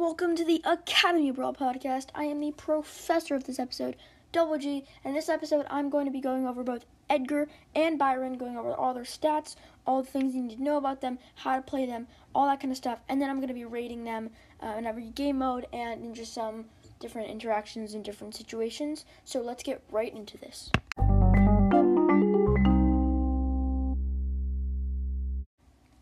Welcome to the Academy Brawl podcast. I am the professor of this episode, Double G, and this episode I'm going to be going over both Edgar and Byron, going over all their stats, all the things you need to know about them, how to play them, all that kind of stuff, and then I'm going to be rating them uh, in every game mode and in just some different interactions in different situations. So let's get right into this.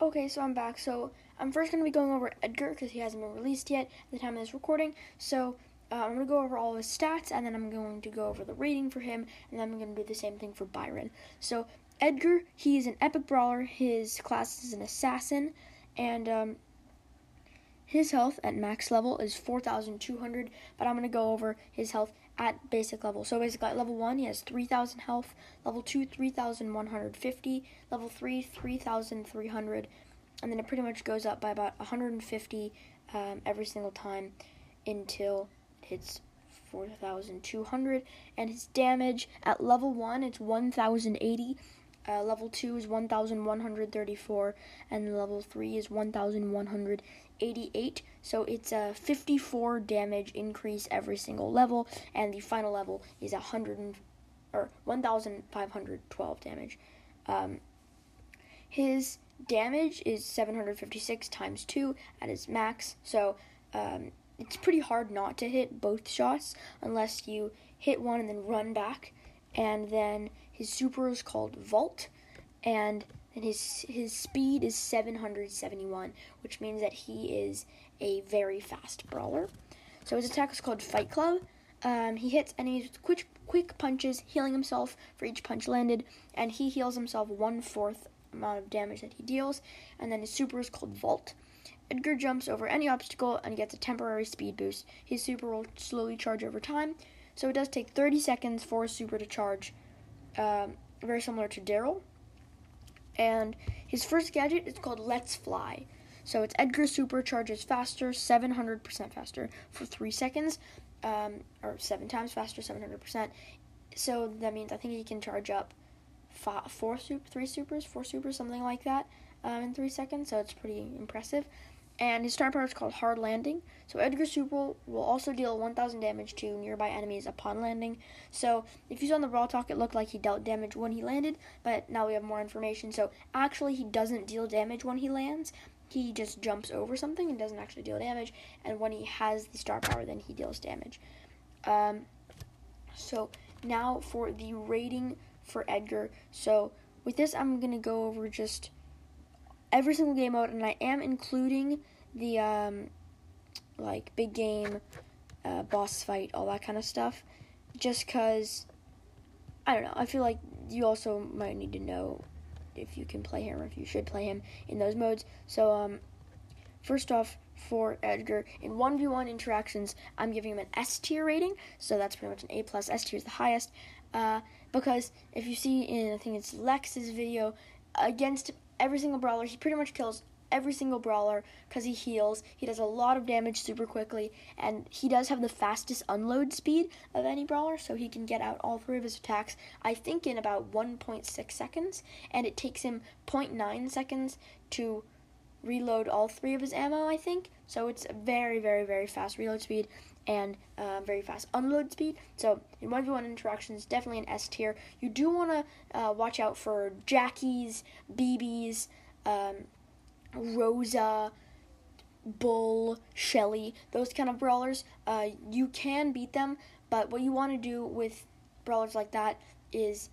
Okay, so I'm back. So I'm first going to be going over Edgar because he hasn't been released yet at the time of this recording. So uh, I'm going to go over all his stats and then I'm going to go over the rating for him and then I'm going to do the same thing for Byron. So Edgar, he's an epic brawler. His class is an assassin and um, his health at max level is 4,200, but I'm going to go over his health at basic level. So basically at level 1, he has 3,000 health, level 2, 3,150, level 3, 3,300, and then it pretty much goes up by about 150 um, every single time until it hits 4,200. And his damage at level 1, it's 1,080. Uh, level 2 is 1,134, and level 3 is 1,188. So it's a 54 damage increase every single level, and the final level is 100 or 1,512 damage. Um, his damage is 756 times 2 at his max, so um, it's pretty hard not to hit both shots unless you hit one and then run back. And then his super is called Vault, and and his his speed is 771, which means that he is a very fast brawler. So his attack is called Fight Club. Um, he hits enemies with quick quick punches, healing himself for each punch landed, and he heals himself one fourth amount of damage that he deals. And then his super is called Vault. Edgar jumps over any obstacle and gets a temporary speed boost. His super will slowly charge over time, so it does take 30 seconds for a super to charge um, very similar to Daryl. And his first gadget is called Let's Fly. So it's Edgar supercharges faster, 700% faster for three seconds, um, or seven times faster, 700%. So that means I think he can charge up five, four, super, three supers, four supers, something like that, um, in three seconds. So it's pretty impressive and his star power is called Hard Landing. So Edgar Super will also deal 1,000 damage to nearby enemies upon landing. So if you saw on the Brawl Talk, it looked like he dealt damage when he landed, but now we have more information. So actually, he doesn't deal damage when he lands. He just jumps over something and doesn't actually deal damage. And when he has the star power, then he deals damage. Um, so now for the rating for Edgar. So with this, I'm gonna go over just every single game mode, and I am including the um, like big game, uh, boss fight, all that kind of stuff, just because I don't know. I feel like you also might need to know if you can play him or if you should play him in those modes. So um, first off, for Edgar in 1v1 interactions, I'm giving him an S tier rating, so that's pretty much an A plus. S tier is the highest, uh, because if you see in I think it's Lex's video against every single brawler. He pretty much kills every single brawler because he heals. He does a lot of damage super quickly, and he does have the fastest unload speed of any brawler, so he can get out all three of his attacks, I think, in about 1.6 seconds, and it takes him 0.9 seconds to reload all three of his ammo, I think. So it's very, very, very fast reload speed and uh, very fast unload speed. So in 1v1 interactions, definitely an S tier. You do want to uh, watch out for Jackies, Bibis, um, Rosa, Bull, Shelly, those kind of brawlers. Uh, you can beat them, but what you want to do with brawlers like that is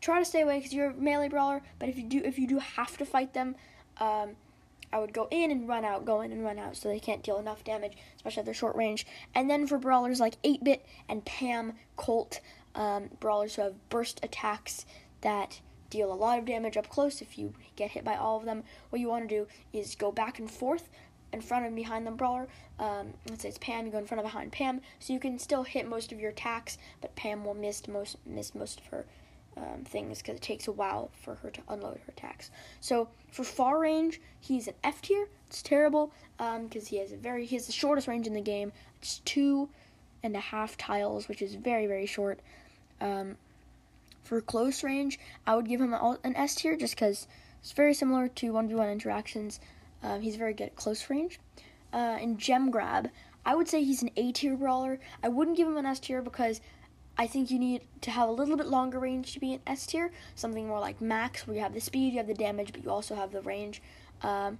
try to stay away because you're a melee brawler. But if you do, if you do have to fight them, um, I would go in and run out, go in and run out, so they can't deal enough damage, especially at their short range. And then for brawlers like 8-Bit and Pam, Colt, um, brawlers who have burst attacks that deal a lot of damage up close if you get hit by all of them, what you want to do is go back and forth in front and behind the brawler. Um, let's say it's Pam, you go in front of behind Pam, so you can still hit most of your attacks, but Pam will miss most miss most of her um, things because it takes a while for her to unload her attacks. So for far range, he's an F tier. It's terrible because um, he has a very he has the shortest range in the game. It's two and a half tiles, which is very very short. Um, for close range, I would give him an S tier just because it's very similar to one v one interactions. Um, he's very good at close range. Uh, in gem grab, I would say he's an A tier brawler. I wouldn't give him an S tier because I think you need to have a little bit longer range to be an S tier. Something more like Max, where you have the speed, you have the damage, but you also have the range. Um,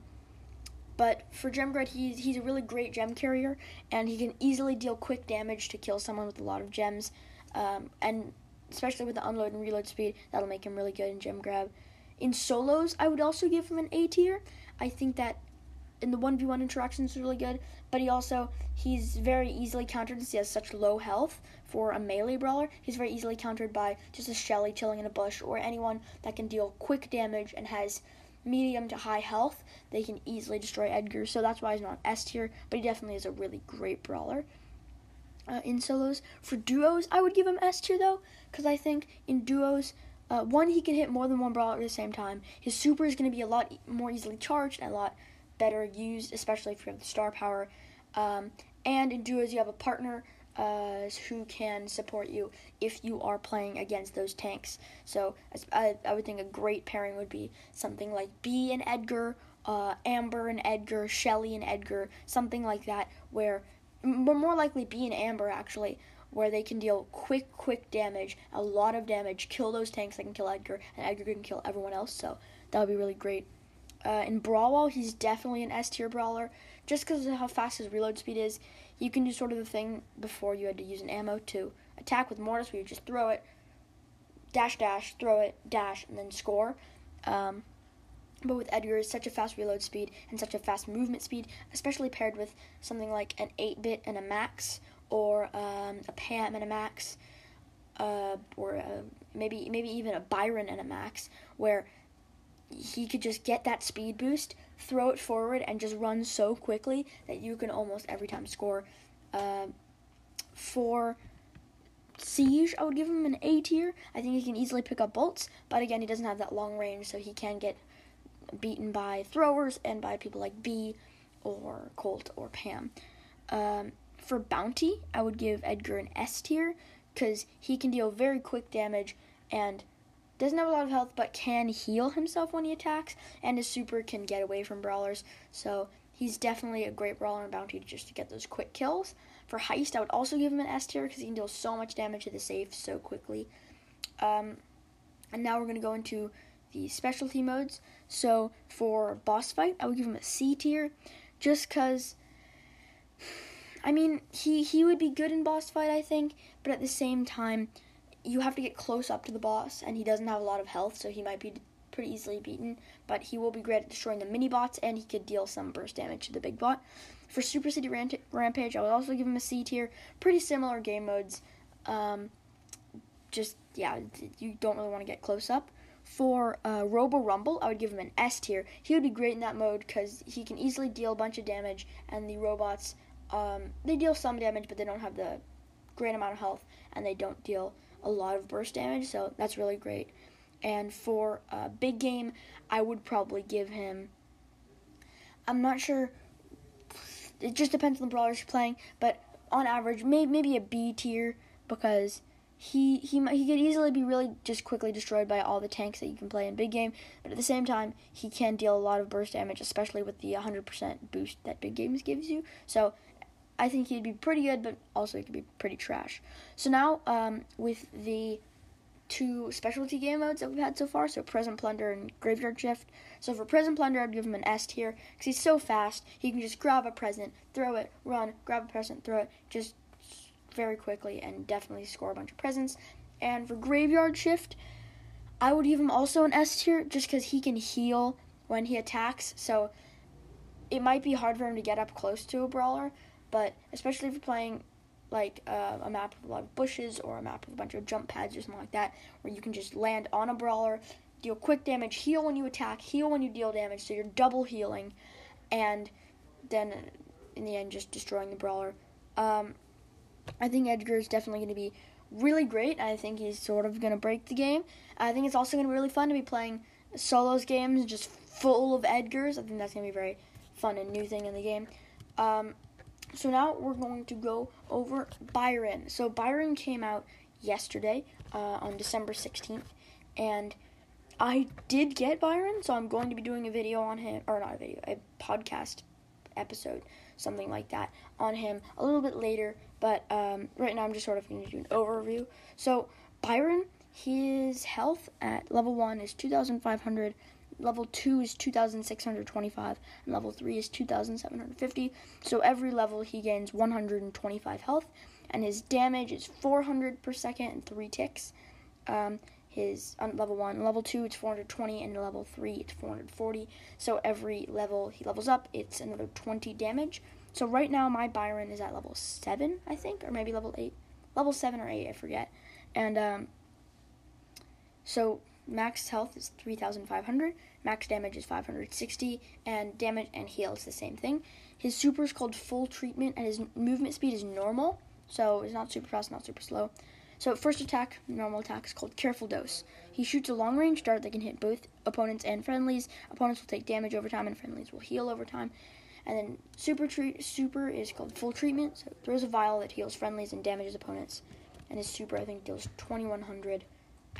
but for gem grab, he's, he's a really great gem carrier, and he can easily deal quick damage to kill someone with a lot of gems. Um, and especially with the unload and reload speed, that'll make him really good in gem grab. In solos, I would also give him an A tier. I think that in the 1v1 interactions is really good, but he also he's very easily countered since he has such low health for a melee brawler. He's very easily countered by just a Shelly chilling in a bush or anyone that can deal quick damage and has medium to high health. They can easily destroy Edgar, so that's why he's not S tier, but he definitely is a really great brawler. Uh, in solos. For duos, I would give him S tier though, because I think in duos, uh, one, he can hit more than one brawler at the same time. His super is going to be a lot more easily charged and a lot better used, especially if you have the star power. Um, and in duos, you have a partner uh, who can support you if you are playing against those tanks. So I, I would think a great pairing would be something like Bea and Edgar, uh, Amber and Edgar, Shelly and Edgar, something like that, where more likely Bea and Amber actually, where they can deal quick, quick damage, a lot of damage, kill those tanks that can kill Edgar, and Edgar can kill everyone else. So that would be really great. Uh, in Brawl he's definitely an S tier brawler, just because of how fast his reload speed is. You can do sort of the thing before you had to use an ammo to attack with Mortis, where you just throw it, dash, dash, throw it, dash, and then score. Um, but with Edgar, it's such a fast reload speed and such a fast movement speed, especially paired with something like an 8 bit and a max, or um, a Pam and a max, uh, or uh, maybe maybe even a Byron and a max, where he could just get that speed boost, throw it forward, and just run so quickly that you can almost every time score. Uh, for Siege, I would give him an A tier. I think he can easily pick up bolts, but again, he doesn't have that long range, so he can get beaten by throwers and by people like Bea or Colt or Pam. Um, for Bounty, I would give Edgar an S tier because he can deal very quick damage and doesn't have a lot of health but can heal himself when he attacks, and his super can get away from brawlers. So he's definitely a great brawler in Bounty just to get those quick kills. For Heist, I would also give him an S tier because he can deal so much damage to the safe so quickly. Um, and now we're going to go into the specialty modes. So for boss fight, I would give him a C tier, just because. I mean, he he would be good in boss fight, I think, but at the same time, you have to get close up to the boss, and he doesn't have a lot of health, so he might be pretty easily beaten. But he will be great at destroying the mini bots, and he could deal some burst damage to the big bot. For Super City Rampage, I would also give him a C tier. Pretty similar game modes. Um, just yeah, you don't really want to get close up. For uh, Robo Rumble, I would give him an S tier. He would be great in that mode because he can easily deal a bunch of damage, and the robots um, they deal some damage, but they don't have the great amount of health, and they don't deal a lot of burst damage. So that's really great. And for uh, big game, I would probably give him. I'm not sure. It just depends on the brawlers you're playing, but on average, may, maybe a B tier because he he he could easily be really just quickly destroyed by all the tanks that you can play in big game, but at the same time he can deal a lot of burst damage, especially with the 100% boost that big games gives you. So I think he'd be pretty good, but also he could be pretty trash. So now um, with the two specialty game modes that we've had so far, so Present Plunder and Graveyard Shift. So for Present Plunder, I'd give him an S tier because he's so fast. He can just grab a present, throw it, run, grab a present, throw it, just very quickly and definitely score a bunch of presents. And for Graveyard Shift, I would give him also an S tier just because he can heal when he attacks. So it might be hard for him to get up close to a brawler, but especially if you're playing like uh, a map with a lot of bushes or a map with a bunch of jump pads or something like that, where you can just land on a brawler, deal quick damage, heal when you attack, heal when you deal damage, so you're double healing, and then in the end just destroying the brawler. Um, I think Edgar is definitely going to be really great. I think he's sort of going to break the game. I think it's also going to be really fun to be playing solos games just full of Edgars. I think that's going to be a very fun and new thing in the game. Um, so now we're going to go over Byron. So Byron came out yesterday uh, on December 16th, and I did get Byron, so I'm going to be doing a video on him, or not a video, a podcast episode, something like that, on him a little bit later. But um, right now, I'm just sort of going to do an overview. So, Byron, his health at level 1 is 2,500, level 2 is 2,625, and level 3 is 2,750. So, every level he gains 125 health, and his damage is 400 per second and 3 ticks. Um, his on level 1 level 2 it's 420 and level 3 it's 440 so every level he levels up it's another 20 damage so right now my byron is at level 7 i think or maybe level 8 level 7 or 8 i forget and um, so max health is 3500 max damage is 560 and damage and heal is the same thing his super is called full treatment and his movement speed is normal so it's not super fast not super slow so first attack, normal attack, is called Careful Dose. He shoots a long range dart that can hit both opponents and friendlies. Opponents will take damage over time, and friendlies will heal over time. And then super treat super is called Full Treatment. So throws a vial that heals friendlies and damages opponents. And his super I think deals 2100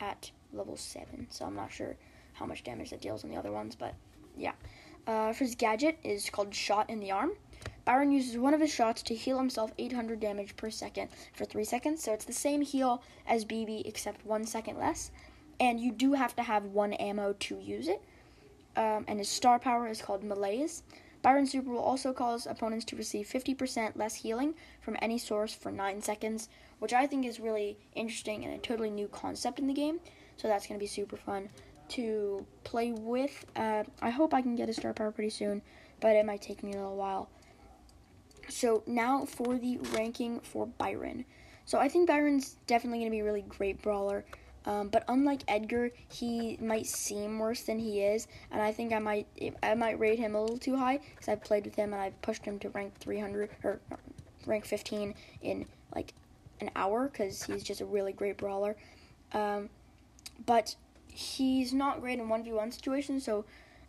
at level seven. So I'm not sure how much damage that deals on the other ones, but yeah. Uh, for his gadget is called Shot in the Arm. Byron uses one of his shots to heal himself 800 damage per second for 3 seconds, so it's the same heal as Bibi except 1 second less. And you do have to have 1 ammo to use it. Um, and his star power is called Malaise. Byron's super will also cause opponents to receive 50% less healing from any source for 9 seconds, which I think is really interesting and a totally new concept in the game. So that's going to be super fun to play with. Uh, I hope I can get a star power pretty soon, but it might take me a little while. So now for the ranking for Byron. So I think Byron's definitely going to be a really great brawler. Um, but unlike Edgar, he might seem worse than he is, and I think I might I might rate him a little too high because I've played with him and I've pushed him to rank 300 or rank 15 in like an hour because he's just a really great brawler. Um, but he's not great in 1v1 situations, so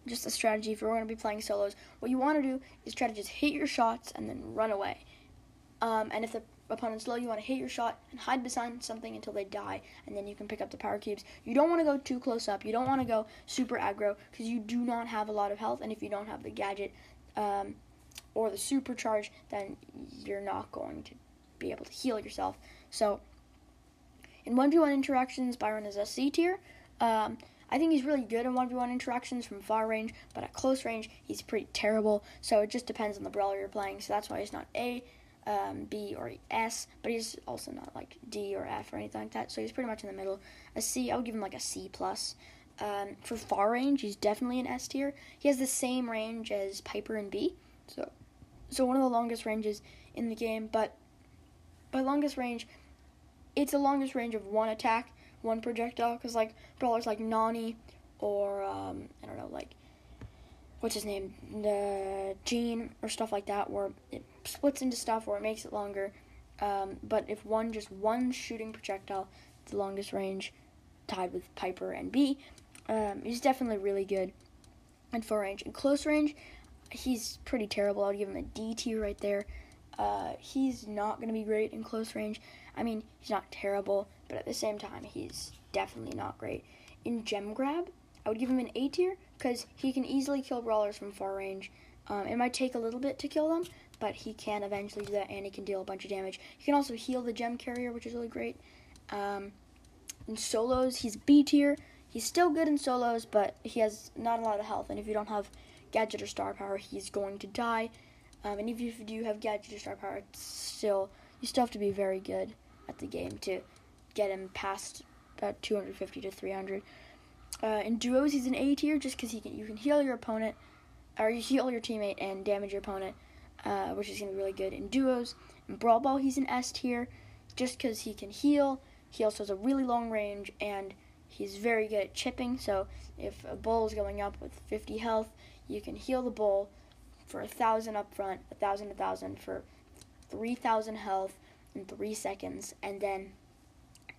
just a strategy if you're going to be playing solos. What you want to do is try to just hit your shots and then run away. Um, and if the opponent's low, you want to hit your shot and hide behind something until they die, and then you can pick up the power cubes. You don't want to go too close up. You don't want to go super aggro because you do not have a lot of health, and if you don't have the gadget um, or the supercharge, then you're not going to be able to heal yourself. So, in 1v1 interactions, Byron is a C tier. Um, I think he's really good in 1v1 interactions from far range, but at close range, he's pretty terrible. So it just depends on the brawler you're playing. So that's why he's not A, um, B, or S, but he's also not like D or F or anything like that. So he's pretty much in the middle. A C, I would give him like a C plus. Um, for far range, he's definitely an S tier. He has the same range as Piper and Bea, so so one of the longest ranges in the game. But by longest range, it's the longest range of one attack one projectile because like brawlers like Nani or um, I don't know like what's his name the Gene or stuff like that where it splits into stuff where it makes it longer. Um, but if one just one shooting projectile, it's the longest range, tied with Piper and Bea, um, he's definitely really good at far range. In close range, he's pretty terrible. I'd give him a D tier right there. Uh, he's not going to be great in close range. I mean, he's not terrible, but at the same time, he's definitely not great. In Gem Grab, I would give him an A tier because he can easily kill brawlers from far range. Um, it might take a little bit to kill them, but he can eventually do that and he can deal a bunch of damage. He can also heal the gem carrier, which is really great. Um, in solos, he's B tier. He's still good in solos, but he has not a lot of health, and if you don't have gadget or star power, he's going to die. Um, and if you do have gadget or star power, it's still you still have to be very good at the game to get him past about 250 to 300. Uh, in duos, he's an A tier just because he can you can heal your opponent, or you heal your teammate and damage your opponent, uh, which is gonna be really good in duos. In Brawl Ball, he's an S tier just because he can heal. He also has a really long range and he's very good at chipping. So if a bull is going up with 50 health, you can heal the bull for a thousand up front, a thousand, a thousand for 3,000 health in three seconds, and then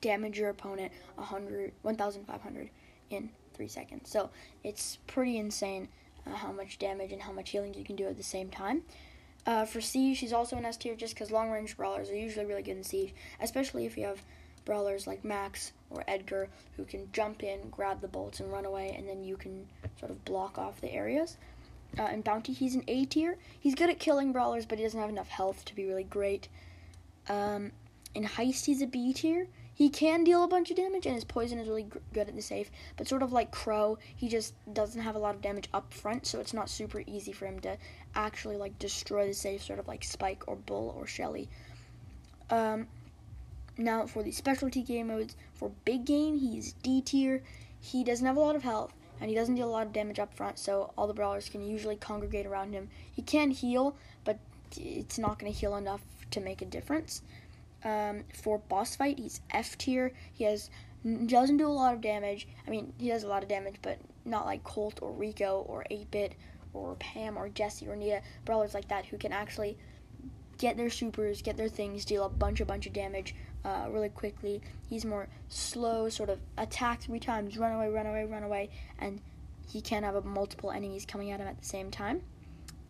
damage your opponent 100, 1,500 in three seconds. So it's pretty insane uh, how much damage and how much healing you can do at the same time. Uh, for Siege, she's also an S tier just because long range brawlers are usually really good in Siege, especially if you have brawlers like Max or Edgar who can jump in, grab the bolts, and run away, and then you can sort of block off the areas. Uh, in Bounty, he's an A tier. He's good at killing brawlers, but he doesn't have enough health to be really great. Um, in Heist, he's a B tier. He can deal a bunch of damage, and his poison is really good at the safe. But sort of like Crow, he just doesn't have a lot of damage up front, so it's not super easy for him to actually like destroy the safe, sort of like Spike or Bull or Shelly. Um, now for the specialty game modes, for big game, he's D tier. He doesn't have a lot of health, and he doesn't deal a lot of damage up front, so all the brawlers can usually congregate around him. He can heal, but it's not going to heal enough to make a difference. Um, for boss fight, he's F tier. He has doesn't do a lot of damage. I mean, he does a lot of damage, but not like Colt or Rico or 8-Bit or Pam or Jesse or Nita, brawlers like that who can actually get their supers, get their things, deal a bunch, a bunch of damage uh, really quickly. He's more slow, sort of attack three times, run away, run away, run away, and he can have multiple enemies coming at him at the same time.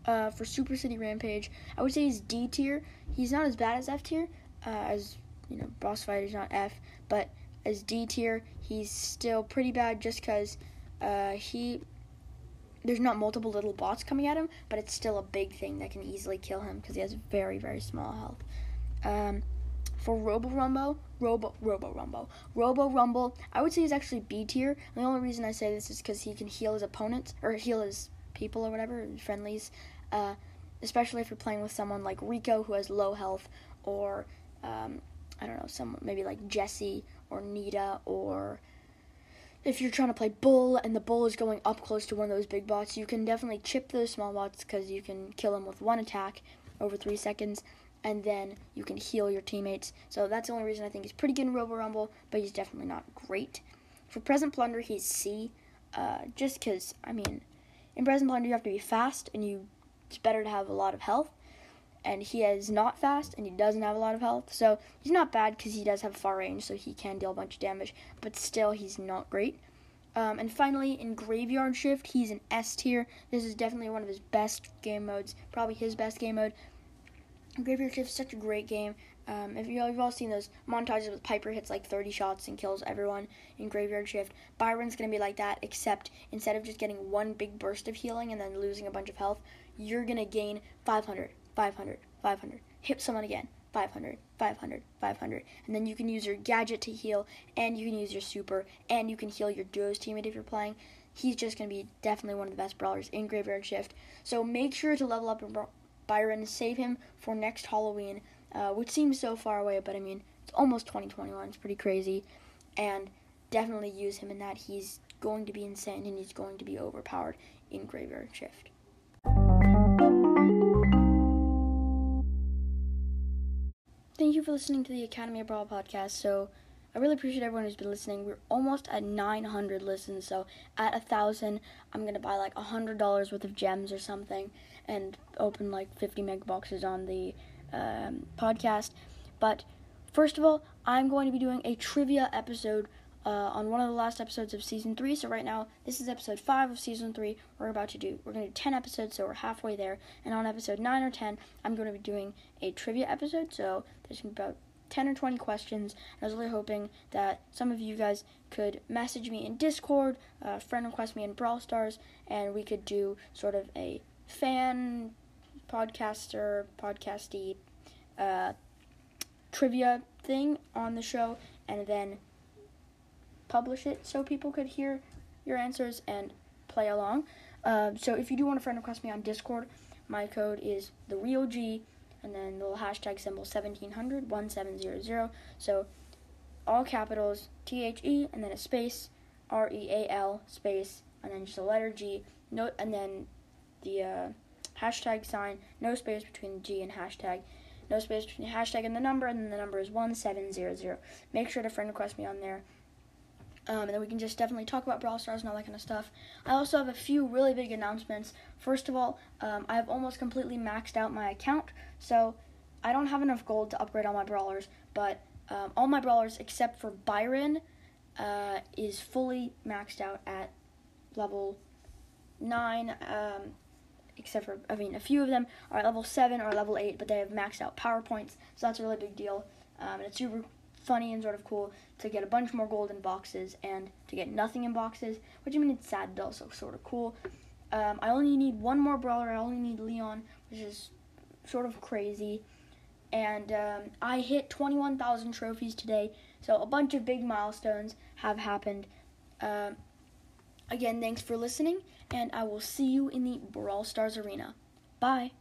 Uh, for Super City Rampage, I would say he's D tier. He's not as bad as F tier, uh, as you know, boss fight is not F, but as D tier, he's still pretty bad just because uh, he there's not multiple little bots coming at him, but it's still a big thing that can easily kill him because he has very very small health. Um, for Robo Rumble, Robo Robo Rumble, Robo Rumble, I would say he's actually B tier. And the only reason I say this is because he can heal his opponents or heal his people or whatever, friendlies. Uh, especially if you're playing with someone like Rico who has low health, or um, I don't know, some maybe like Jesse or Nita, or if you're trying to play Bull and the Bull is going up close to one of those big bots, you can definitely chip those small bots because you can kill them with one attack over three seconds, and then you can heal your teammates. So that's the only reason I think he's pretty good in Robo Rumble, but he's definitely not great. For Present Plunder, he's C, uh, just because, I mean, in Present Plunder you have to be fast, and you it's better to have a lot of health and he is not fast and he doesn't have a lot of health. So he's not bad because he does have far range, so he can deal a bunch of damage, but still he's not great. Um, and finally, in Graveyard Shift, he's an S tier. This is definitely one of his best game modes, probably his best game mode. Graveyard Shift is such a great game. Um, if you, have all seen those montages with Piper hits like 30 shots and kills everyone in Graveyard Shift, Byron's going to be like that, except instead of just getting one big burst of healing and then losing a bunch of health, you're going to gain 500, 500, 500. Hit someone again. 500, 500, 500. And then you can use your gadget to heal, and you can use your super, and you can heal your duos teammate if you're playing. He's just going to be definitely one of the best brawlers in Graveyard Shift. So make sure to level up Byron, save him for next Halloween, uh, which seems so far away, but I mean, it's almost 2021. It's pretty crazy. And definitely use him in that. He's going to be insane, and he's going to be overpowered in Graveyard Shift. Thank you for listening to the Academy of Brawl podcast. So, I really appreciate everyone who's been listening. We're almost at 900 listens, so at a thousand, I'm gonna buy like a hundred dollars worth of gems or something, and open like 50 mega boxes on the um, podcast. But first of all, I'm going to be doing a trivia episode uh, on one of the last episodes of season three. So right now, this is episode five of season three. We're about to do we're going to do ten episodes, so we're halfway there. And on episode nine or ten, I'm going to be doing a trivia episode. So there's about 10 or 20 questions. I was really hoping that some of you guys could message me in Discord, uh, friend request me in Brawl Stars, and we could do sort of a fan podcaster, podcasty uh, trivia thing on the show, and then publish it so people could hear your answers and play along. Uh, so if you do want to friend request me on Discord, my code is the real G, and then the little hashtag symbol 1700 1700. So all capitals T H E and then a space R E A L space and then just a letter G. No, and then the uh, hashtag sign. No space between G and hashtag. No space between hashtag and the number, and then the number is 1700. Make sure to friend request me on there. Um, and then we can just definitely talk about Brawl Stars and all that kind of stuff. I also have a few really big announcements. First of all, um, I've almost completely maxed out my account, so I don't have enough gold to upgrade all my brawlers, but um, all my brawlers except for Byron uh, is fully maxed out at level 9, um, except for, I mean, a few of them are level 7 or level 8, but they have maxed out power points, so that's a really big deal. Um, and it's super funny and sort of cool to get a bunch more gold in boxes and to get nothing in boxes, which I mean it's sad but also sort of cool. Um, I only need one more brawler. I only need Leon, which is sort of crazy. And um, I hit 21,000 trophies today, so a bunch of big milestones have happened. Um, again, thanks for listening, and I will see you in the Brawl Stars Arena. Bye.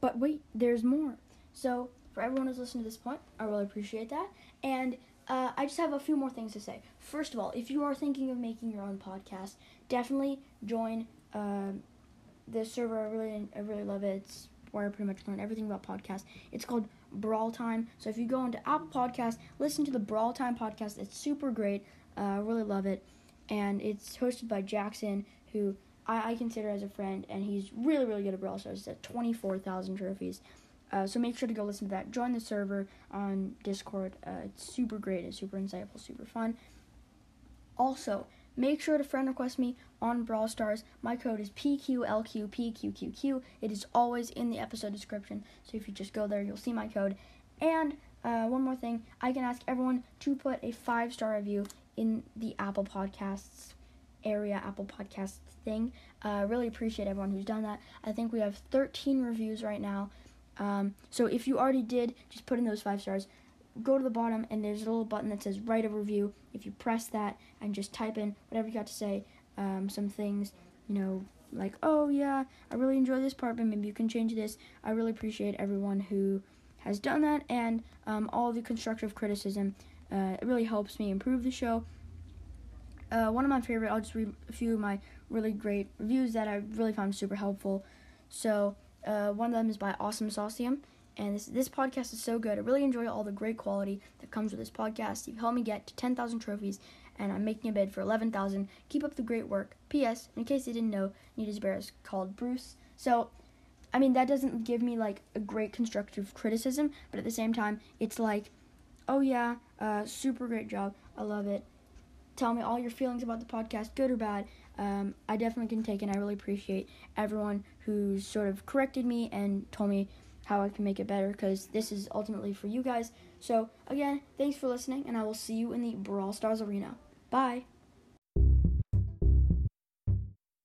But wait, there's more. So, for everyone who's listened to this point, I really appreciate that. And uh, I just have a few more things to say. First of all, if you are thinking of making your own podcast, definitely join uh, this server. I really, I really love it. It's where I pretty much learn everything about podcasts. It's called Brawl Time. So if you go into Apple Podcasts, listen to the Brawl Time podcast. It's super great. Uh, I really love it, and it's hosted by Jackson, who I, I consider as a friend, and he's really, really good at Brawl Stars. He's at twenty four thousand trophies. Uh, so make sure to go listen to that. Join the server on Discord. Uh, it's super great. It's super insightful, super fun. Also, make sure to friend request me on Brawl Stars. My code is PQLQPQQQ. It is always in the episode description. So if you just go there, you'll see my code. And uh, one more thing, I can ask everyone to put a five star review in the Apple Podcasts area, Apple Podcasts thing. Uh, really appreciate everyone who's done that. I think we have 13 reviews right now. Um, so if you already did, just put in those five stars. Go to the bottom and there's a little button that says write a review. If you press that and just type in whatever you got to say, um, some things, you know, like, oh yeah, I really enjoy this part, but maybe you can change this. I really appreciate everyone who has done that and um, all the constructive criticism. Uh, it really helps me improve the show. Uh, one of my favorite, I'll just read a few of my really great reviews that I really found super helpful. So, uh, one of them is by Awesome Saucium. And this, this podcast is so good. I really enjoy all the great quality that comes with this podcast. You've helped me get to 10,000 trophies, and I'm making a bid for 11,000. Keep up the great work. P.S. In case you didn't know, Nita's bear is called Bruce. So, I mean, that doesn't give me like a great constructive criticism, but at the same time, it's like, oh yeah, uh, super great job. I love it. Tell me all your feelings about the podcast, good or bad. Um, I definitely can take it. I really appreciate everyone who's sort of corrected me and told me how I can make it better because this is ultimately for you guys. So, again, thanks for listening, and I will see you in the Brawl Stars Arena. Bye.